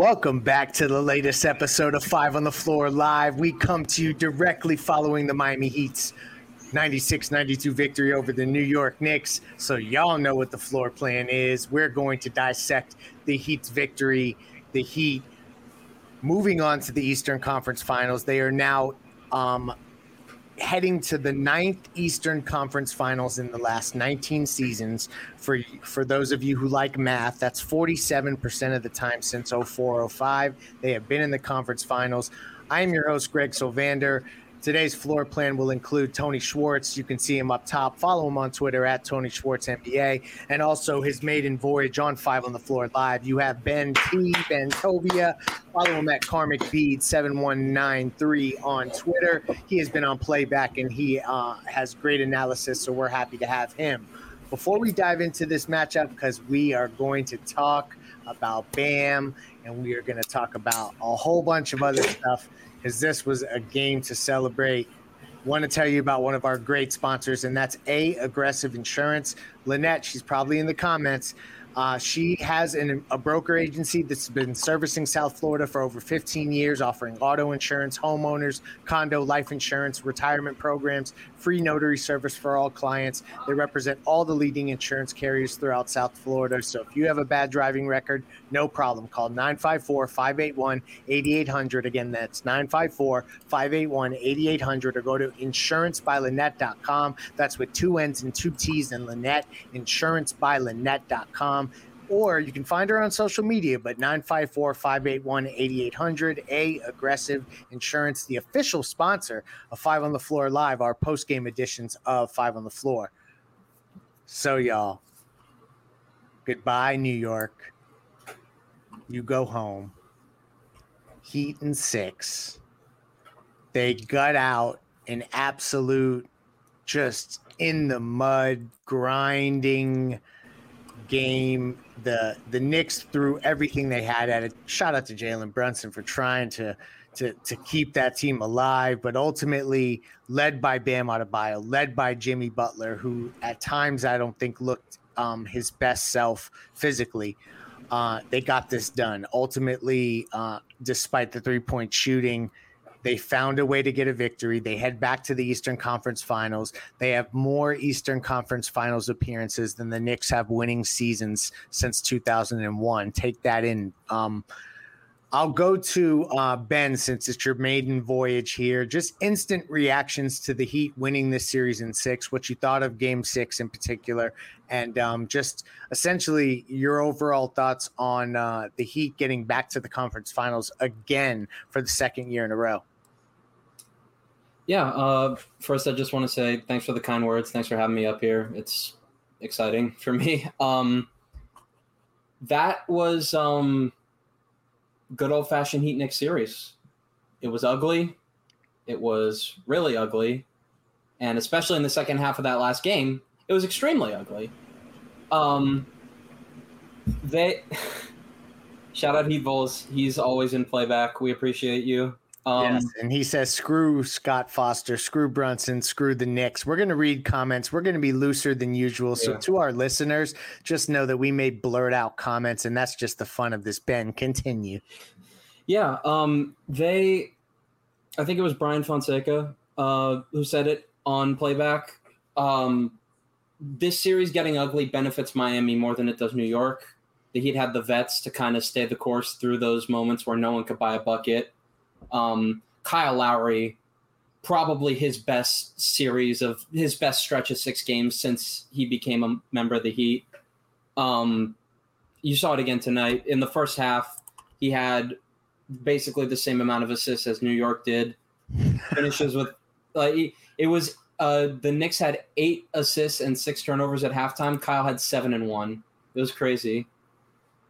Welcome back to the latest episode of Five on the Floor Live. We come to you directly following the Miami Heat's 96 92 victory over the New York Knicks. So, y'all know what the floor plan is. We're going to dissect the Heat's victory. The Heat moving on to the Eastern Conference Finals. They are now um, heading to the ninth Eastern Conference Finals in the last 19 seasons. For for those of you who like math, that's 47% of the time since 0405. They have been in the conference finals. I am your host, Greg Sylvander. Today's floor plan will include Tony Schwartz. You can see him up top. Follow him on Twitter at Tony Schwartz NBA, and also his maiden voyage on Five on the Floor Live. You have Ben T, Ben Tovia. Follow him at Karmic Bead seven one nine three on Twitter. He has been on playback and he uh, has great analysis, so we're happy to have him. Before we dive into this matchup, because we are going to talk about Bam and we are going to talk about a whole bunch of other stuff because this was a game to celebrate. Want to tell you about one of our great sponsors, and that's A Aggressive Insurance. Linnette, she's probably in the comments. Uh, she has an, a broker agency that's been servicing South Florida for over 15 years, offering auto insurance, homeowners, condo, life insurance, retirement programs, free notary service for all clients. They represent all the leading insurance carriers throughout South Florida. So if you have a bad driving record, no problem. Call 954 581 8800. Again, that's 954 581 8800 or go to insurancebylinnette.com. That's with two N's and two T's and Linnette, insurancebylinnette.com or you can find her on social media, but 954 581 8800. A Aggressive Insurance, the official sponsor of Five on the Floor Live, our post game editions of Five on the Floor. So, y'all, goodbye, New York. You go home. Heat and six. They gut out an absolute, just in the mud, grinding game the the Knicks threw everything they had at it. Shout out to Jalen Brunson for trying to to to keep that team alive, but ultimately led by Bam Adebayo, led by Jimmy Butler, who at times I don't think looked um, his best self physically. Uh, they got this done. Ultimately, uh, despite the three point shooting, they found a way to get a victory. They head back to the Eastern Conference Finals. They have more Eastern Conference Finals appearances than the Knicks have winning seasons since 2001. Take that in. Um, I'll go to uh, Ben since it's your maiden voyage here. Just instant reactions to the Heat winning this series in six, what you thought of game six in particular, and um, just essentially your overall thoughts on uh, the Heat getting back to the conference finals again for the second year in a row. Yeah. Uh, first, I just want to say thanks for the kind words. Thanks for having me up here. It's exciting for me. Um, that was um, good old fashioned Heat Knicks series. It was ugly. It was really ugly. And especially in the second half of that last game, it was extremely ugly. Um, they shout out Heat Bulls. He's always in playback. We appreciate you. Um, yes, and he says, "Screw Scott Foster, screw Brunson, screw the Knicks." We're going to read comments. We're going to be looser than usual. So, Yeah. to our listeners, just know that we may blurt out comments, and that's just the fun of this. Ben, continue. Yeah, um, they, I think it was Brian Fonseca uh, who said it on playback. Um, this series getting ugly benefits Miami more than it does New York. The Heat had the vets to kind of stay the course through those moments where no one could buy a bucket. Um, Kyle Lowry, probably his best series of his best stretch of six games since he became a member of the Heat. Um, you saw it again tonight. In the first half, he had basically the same amount of assists as New York did. Finishes with like he- it was uh the Knicks had eight assists and six turnovers at halftime. Kyle had seven and one. It was crazy.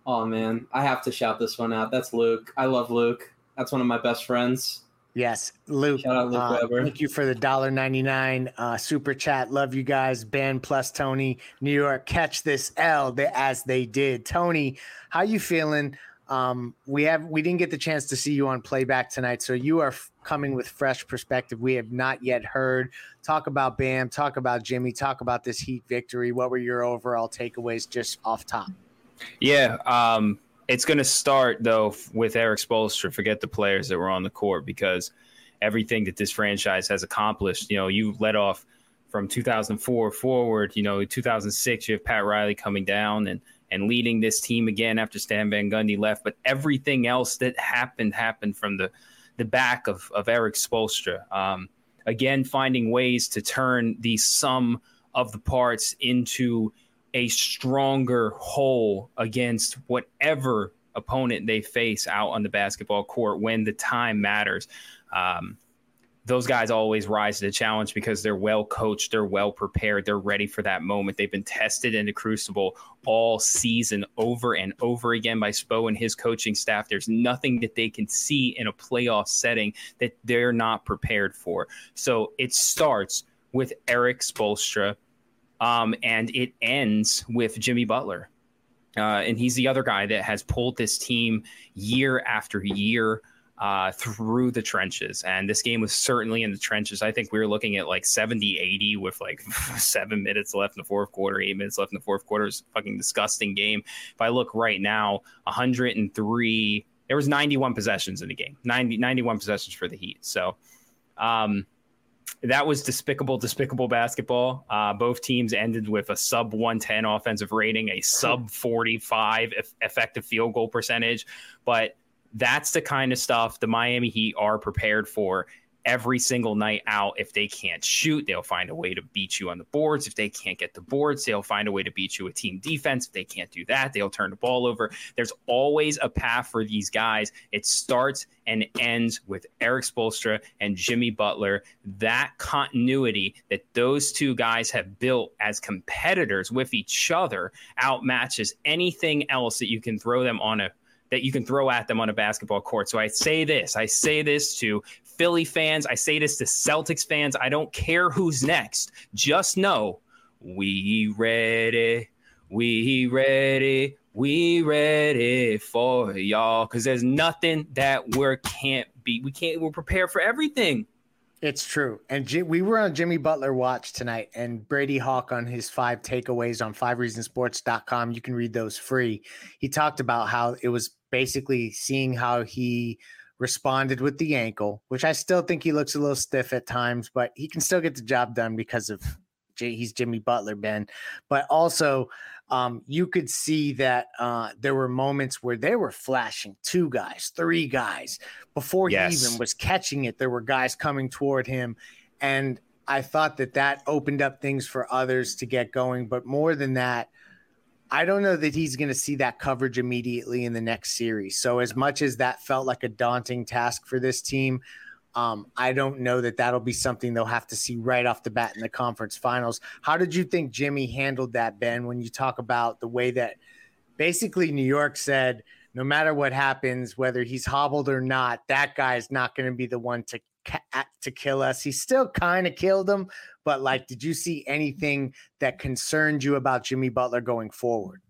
Oh man, I have to shout this one out. That's Luke. I love Luke. That's one of my best friends. Yes, Luke. Shout out Luke uh, Weber. thank you for the dollar ninety nine uh, super chat. Love you guys. Ben plus Tony, New York. Catch this L as they did. Tony, how you feeling? Um, we have we didn't get the chance to see you on playback tonight, so you are f- coming with fresh perspective. We have not yet heard. Talk about Bam. Talk about Jimmy. Talk about this Heat victory. What were your overall takeaways, just off top? Yeah, um, it's going to start though with Erik Spoelstra. Forget the players that were on the court because everything that this franchise has accomplished. You know, you let off from 2004 forward. You know, 2006 you have Pat Riley coming down and and leading this team again after Stan Van Gundy left. But everything else that happened happened from the the back of of Erik Spoelstra. Um, again, finding ways to turn the sum of the parts into a stronger whole against whatever opponent they face out on the basketball court when the time matters. Um, those guys always rise to the challenge because they're well coached, they're well prepared, they're ready for that moment. They've been tested in the crucible all season over and over again by Spo and his coaching staff. There's nothing that they can see in a playoff setting that they're not prepared for. So it starts with Erik Spoelstra um, and it ends with Jimmy Butler. Uh, and he's the other guy that has pulled this team year after year uh, through the trenches. And this game was certainly in the trenches. I think we were looking at like 70 80 with like seven minutes left in the fourth quarter, eight minutes left in the fourth quarter. It's a fucking disgusting game. If I look right now, 103, there was 91 possessions in the game, 90, 91 possessions for the Heat. So, um, that was despicable, despicable basketball. Uh, both teams ended with a sub 110 offensive rating, a sub 45 eff- effective field goal percentage. But that's the kind of stuff the Miami Heat are prepared for every single night out. If they can't shoot, they'll find a way to beat you on the boards. If they can't get the boards, they'll find a way to beat you with team defense. If they can't do that, they'll turn the ball over. There's always a path for these guys. It starts and ends with Erik Spoelstra and Jimmy Butler. That continuity that those two guys have built as competitors with each other outmatches anything else that you can throw them on a that you can throw at them on a basketball court. So I say this, I say this to Philly fans, I say this to Celtics fans. I don't care who's next. Just know we ready, we ready, we ready for y'all. Cause there's nothing that we can't be. We can't. We're prepared for everything. It's true. And we were on Jimmy Butler Watch tonight, and Brady Hawk on his five takeaways on fivereasonsports.com. You can read those free. He talked about how it was basically seeing how he responded with the ankle, which I still think he looks a little stiff at times, but he can still get the job done because of he's Jimmy Butler, Ben. But also, um, you could see that uh, there were moments where they were flashing two guys, three guys before he even was catching it. There were guys coming toward him, and I thought that that opened up things for others to get going. But more than that, I don't know that he's going to see that coverage immediately in the next series. So as much as that felt like a daunting task for this team, um, I don't know that that'll be something they'll have to see right off the bat in the conference finals. How did you think Jimmy handled that, Ben? When you talk about the way that basically New York said, no matter what happens, whether he's hobbled or not, that guy's not going to be the one to to kill us. He still kind of killed him, but like, did you see anything that concerned you about Jimmy Butler going forward?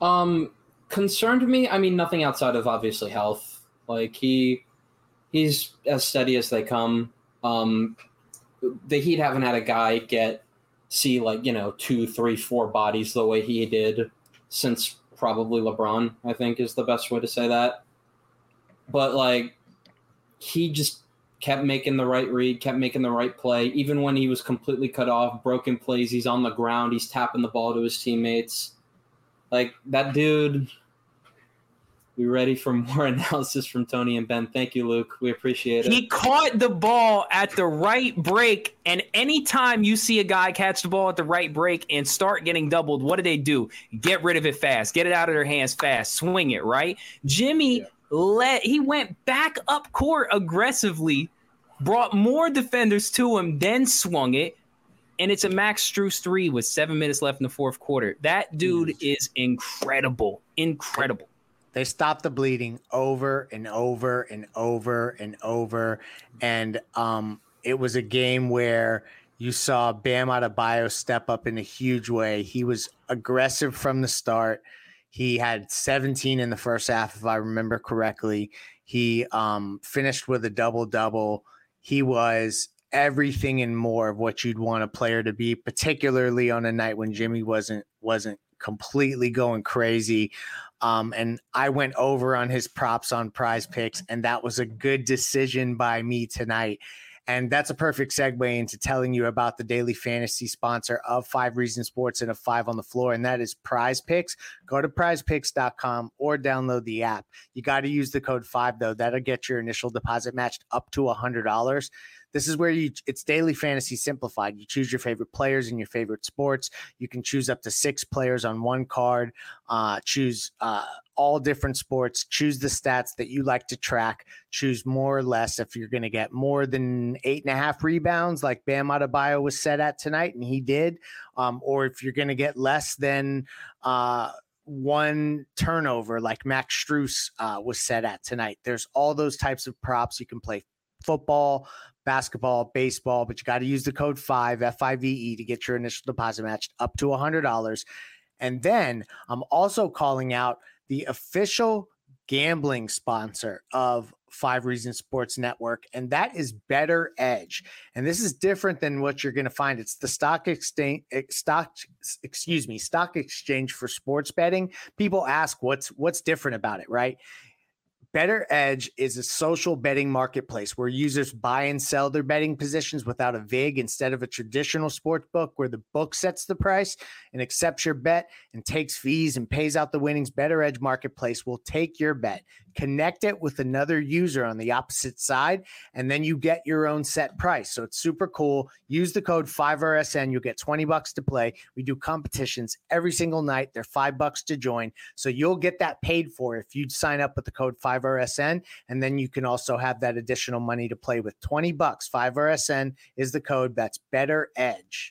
Um, concerned me. I mean, nothing outside of obviously health. Like he, he's as steady as they come. Um, the Heat haven't had a guy get see like you know two, three, four bodies the way he did since probably LeBron. I think is the best way to say that. But like, he just kept making the right read, kept making the right play, even when he was completely cut off, broken plays. He's on the ground, he's tapping the ball to his teammates. Like that dude we ready for more analysis from Tony and Ben. Thank you, Luke. We appreciate it. He caught the ball at the right break. And anytime you see a guy catch the ball at the right break and start getting doubled, what do they do? Get rid of it fast, get it out of their hands fast, swing it, right? Jimmy yeah. Let he went back up court aggressively, brought more defenders to him, then swung it. And it's a Max Strus three with seven minutes left in the fourth quarter. That dude is incredible. Incredible. They stopped the bleeding over and over and over and over. And um, it was a game where you saw Bam Adebayo step up in a huge way. He was aggressive from the start. He had 17 in the first half, if I remember correctly. He um, finished with a double double. He was everything and more of what you'd want a player to be, particularly on a night when Jimmy wasn't wasn't completely going crazy. Um, and I went over on his props on prize picks, and that was a good decision by me tonight. And that's a perfect segue into telling you about the daily fantasy sponsor of Five Reasons Sports and a Five on the Floor, and that is Prize Picks. Go to prizepicks.com or download the app. You got to use the code five though. That'll get your initial deposit matched up to a hundred dollars. This is where you it's daily fantasy simplified. You choose your favorite players in your favorite sports. You can choose up to six players on one card. Uh, choose uh, all different sports. Choose the stats that you like to track. Choose more or less if you're going to get more than eight and a half rebounds, like Bam Adebayo was set at tonight, and he did, um, or if you're going to get less than. Uh, one turnover like Max Strus uh, was set at tonight. There's all those types of props. You can play football, basketball, baseball, but you got to use the code 5 F I V E to get your initial deposit matched up to a $100. And then I'm also calling out the official gambling sponsor of Five Reasons Sports Network, and that is BettorEdge. And this is different than what you're going to find. It's the stock exchange, eh, stock, excuse me, stock exchange for sports betting. People ask what's what's different about it, right? BettorEdge is a social betting marketplace where users buy and sell their betting positions without a VIG instead of a traditional sports book where the book sets the price and accepts your bet and takes fees and pays out the winnings. BettorEdge Marketplace will take your bet, connect it with another user on the opposite side, and then you get your own set price. So it's super cool. Use the code 5RSN. You'll get 20 bucks to play. We do competitions every single night. They're five bucks to join. So you'll get that paid for if you sign up with the code 5RSN. And then you can also have that additional money to play with 20 bucks. 5RSN is the code. That's BettorEdge.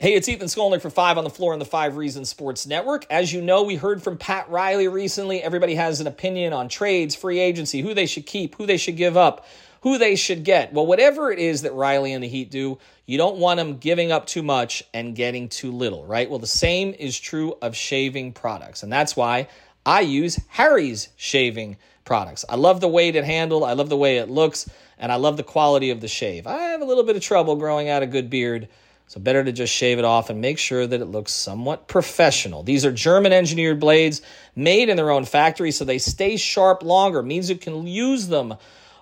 Hey, it's Ethan Skolnick for Five on the Floor on the Five Reasons Sports Network. As you know, we heard from Pat Riley recently. Everybody has an opinion on trades, free agency, who they should keep, who they should give up, who they should get. Well, whatever it is that Riley and the Heat do, you don't want them giving up too much and getting too little, right? Well, the same is true of shaving products. And that's why I use Harry's shaving products. I love the weight it handles, I love the way it looks, and I love the quality of the shave. I have a little bit of trouble growing out a good beard so better to just shave it off and make sure that it looks somewhat professional. These are German engineered blades made in their own factory so they stay sharp longer, means you can use them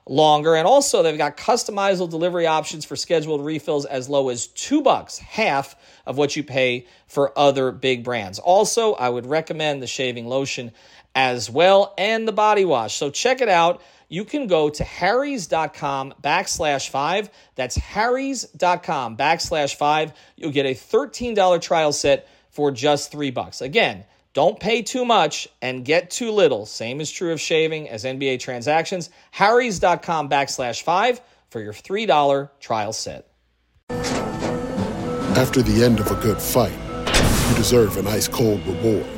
longer. And also they've got customizable delivery options for scheduled refills as low as two bucks, half of what you pay for other big brands. Also, I would recommend the shaving lotion as well and the body wash. So check it out you can go to harrys.com backslash five. That's harrys.com backslash five. You'll get a $13 trial set for just three bucks. Again, don't pay too much and get too little. Same is true of shaving as NBA transactions. harrys.com backslash five for your $3 trial set. After the end of a good fight, you deserve an ice cold reward.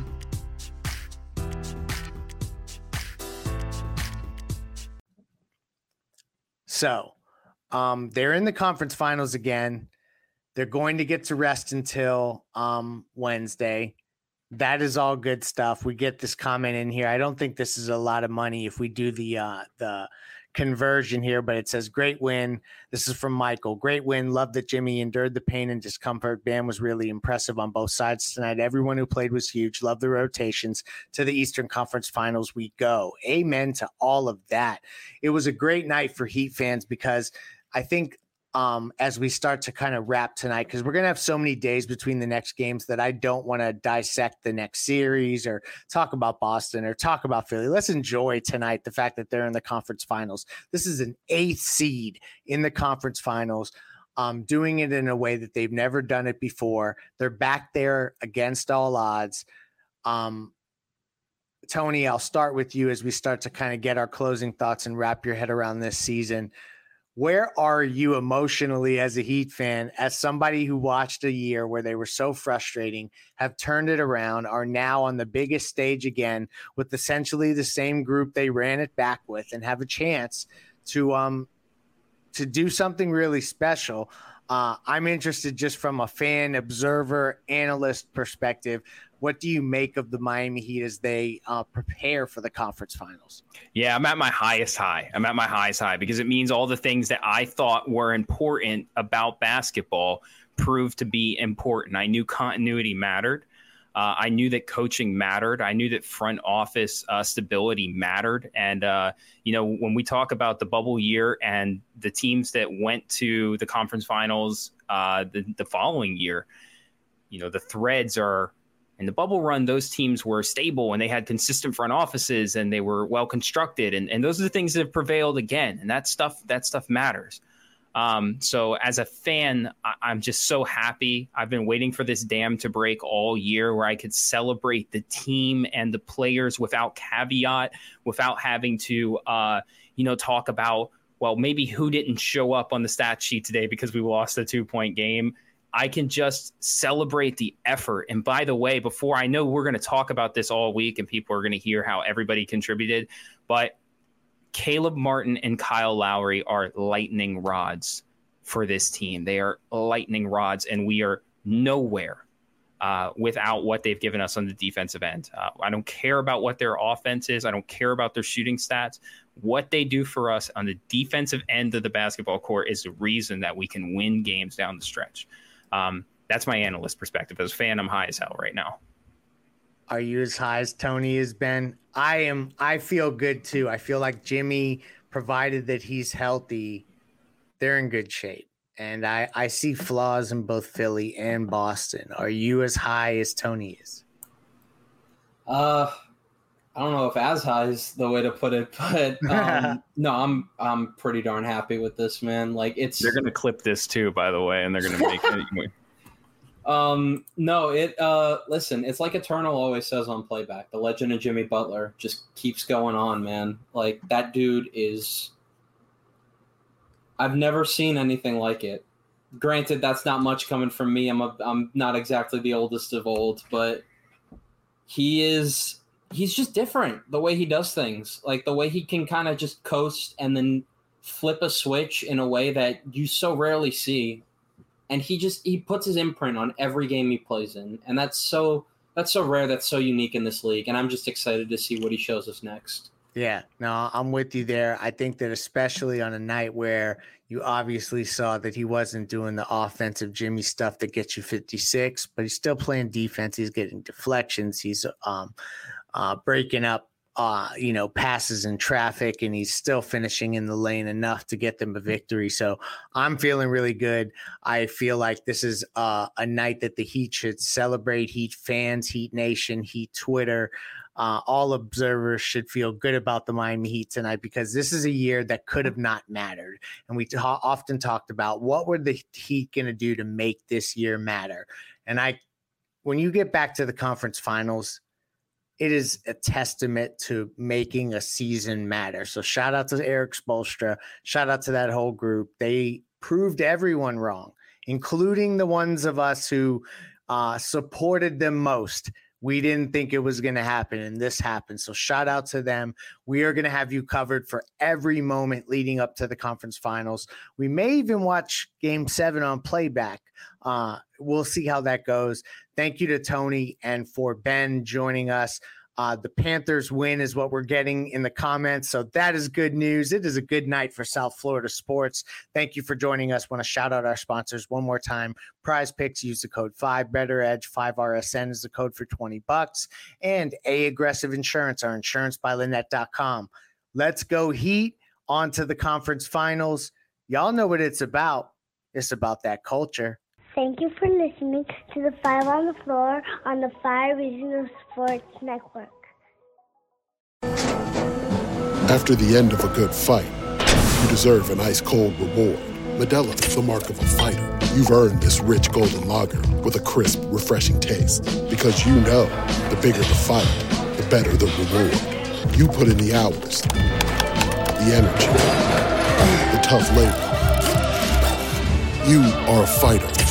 So um, they're in the conference finals again. They're going to get to rest until um, Wednesday. That is all good stuff. We get this comment in here. I don't think this is a lot of money if we do the uh, the conversion here, but it says great win. This is from Michael. Great win. Love that Jimmy endured the pain and discomfort. Bam was really impressive on both sides tonight. Everyone who played was huge. Love the rotations. To the Eastern Conference Finals we go. Amen to all of that. It was a great night for Heat fans because I think um, as we start to kind of wrap tonight because we're going to have so many days between the next games that I don't want to dissect the next series or talk about Boston or talk about Philly. Let's enjoy tonight the fact that they're in the conference finals. This is an eighth seed in the conference finals. Um, doing it in a way that they've never done it before. They're back there against all odds. Um, Tony, I'll start with you as we start to kind of get our closing thoughts and wrap your head around this season where are you emotionally as a Heat fan, as somebody who watched a year where they were so frustrating, have turned it around, are now on the biggest stage again with essentially the same group they ran it back with, and have a chance to um to do something really special? Uh, I'm interested just from a fan, observer, analyst perspective what do you make of the Miami Heat as they uh, prepare for the conference finals? Yeah, I'm at my highest high. I'm at my highest high because it means all the things that I thought were important about basketball proved to be important. I knew continuity mattered. Uh, I knew that coaching mattered. I knew that front office uh, stability mattered. And, uh, you know, when we talk about the bubble year and the teams that went to the conference finals uh, the, the following year, you know, the threads are in the bubble run, those teams were stable and they had consistent front offices and they were well constructed. And, and those are the things that have prevailed again. And that stuff, that stuff matters. Um, so as a fan, I, am just so happy. I've been waiting for this dam to break all year where I could celebrate the team and the players without caveat, without having to, uh, you know, talk about, well, maybe who didn't show up on the stat sheet today because we lost a two point game I can just celebrate the effort. And by the way, before I know we're going to talk about this all week and people are going to hear how everybody contributed, but Caleb Martin and Kyle Lowry are lightning rods for this team. They are lightning rods, and we are nowhere uh, without what they've given us on the defensive end. Uh, I don't care about what their offense is. I don't care about their shooting stats. What they do for us on the defensive end of the basketball court is the reason that we can win games down the stretch. Um, that's my analyst perspective. As a fan, I'm high as hell right now. Are you as high as Tony has been? I am. I feel good too. I feel like Jimmy, provided that he's healthy, they're in good shape. And I, I see flaws in both Philly and Boston. Are you as high as Tony is? Uh, I don't know if as high is the way to put it, but um, no, I'm I'm pretty darn happy with this man. Like it's they're gonna clip this too, by the way, and they're gonna make it. Um, no, it uh listen, it's like Eternal always says on playback. The legend of Jimmy Butler just keeps going on, man. Like that dude is I've never seen anything like it. Granted, that's not much coming from me. I'm a I'm not exactly the oldest of old, but he is he's just different the way he does things like the way he can kind of just coast and then flip a switch in a way that you so rarely see and he just he puts his imprint on every game he plays in and that's so that's so rare. That's so unique in this league, and I'm just excited to see what he shows us next. Yeah, no, I'm with you there. I think that especially on a night where you obviously saw that he wasn't doing the offensive Jimmy stuff that gets you 56, but he's still playing defense. He's getting deflections. He's um, uh, breaking up, uh, you know, passes in traffic, and he's still finishing in the lane enough to get them a victory. So I'm feeling really good. I feel like this is uh, a night that the Heat should celebrate. Heat fans, Heat Nation, Heat Twitter uh, all observers should feel good about the Miami Heat tonight because this is a year that could have not mattered. And we ta- often talked about what were the Heat going to do to make this year matter. And I, when you get back to the conference finals, it is a testament to making a season matter. So shout out to Erik Spoelstra. Shout out to that whole group. They proved everyone wrong, including the ones of us who uh, supported them most we didn't think it was going to happen and this happened so shout out to them. We are going to have you covered for every moment leading up to the conference finals. We may even watch game seven on playback uh, we'll see how that goes. Thank you to tony and for ben joining us uh, the Panthers win is what we're getting in the comments. So that is good news. It is a good night for South Florida sports. Thank you for joining us. Want to shout out our sponsors one more time. Prize Picks, use the code 5 BettorEdge. 5RSN is the code for 20 bucks. And A Aggressive Insurance, our insurance by Linnette.com. Let's go Heat on to the conference finals. Y'all know what it's about. It's about that culture. Thank you for listening to the Five on the Floor on the Five Reasons Sports Network. After the end of a good fight, you deserve an ice cold reward. Modelo is the mark of a fighter. You've earned this rich golden lager with a crisp, refreshing taste. Because you know the bigger the fight, the better the reward. You put in the hours, the energy, the tough labor. You are a fighter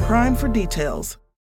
Prime for details.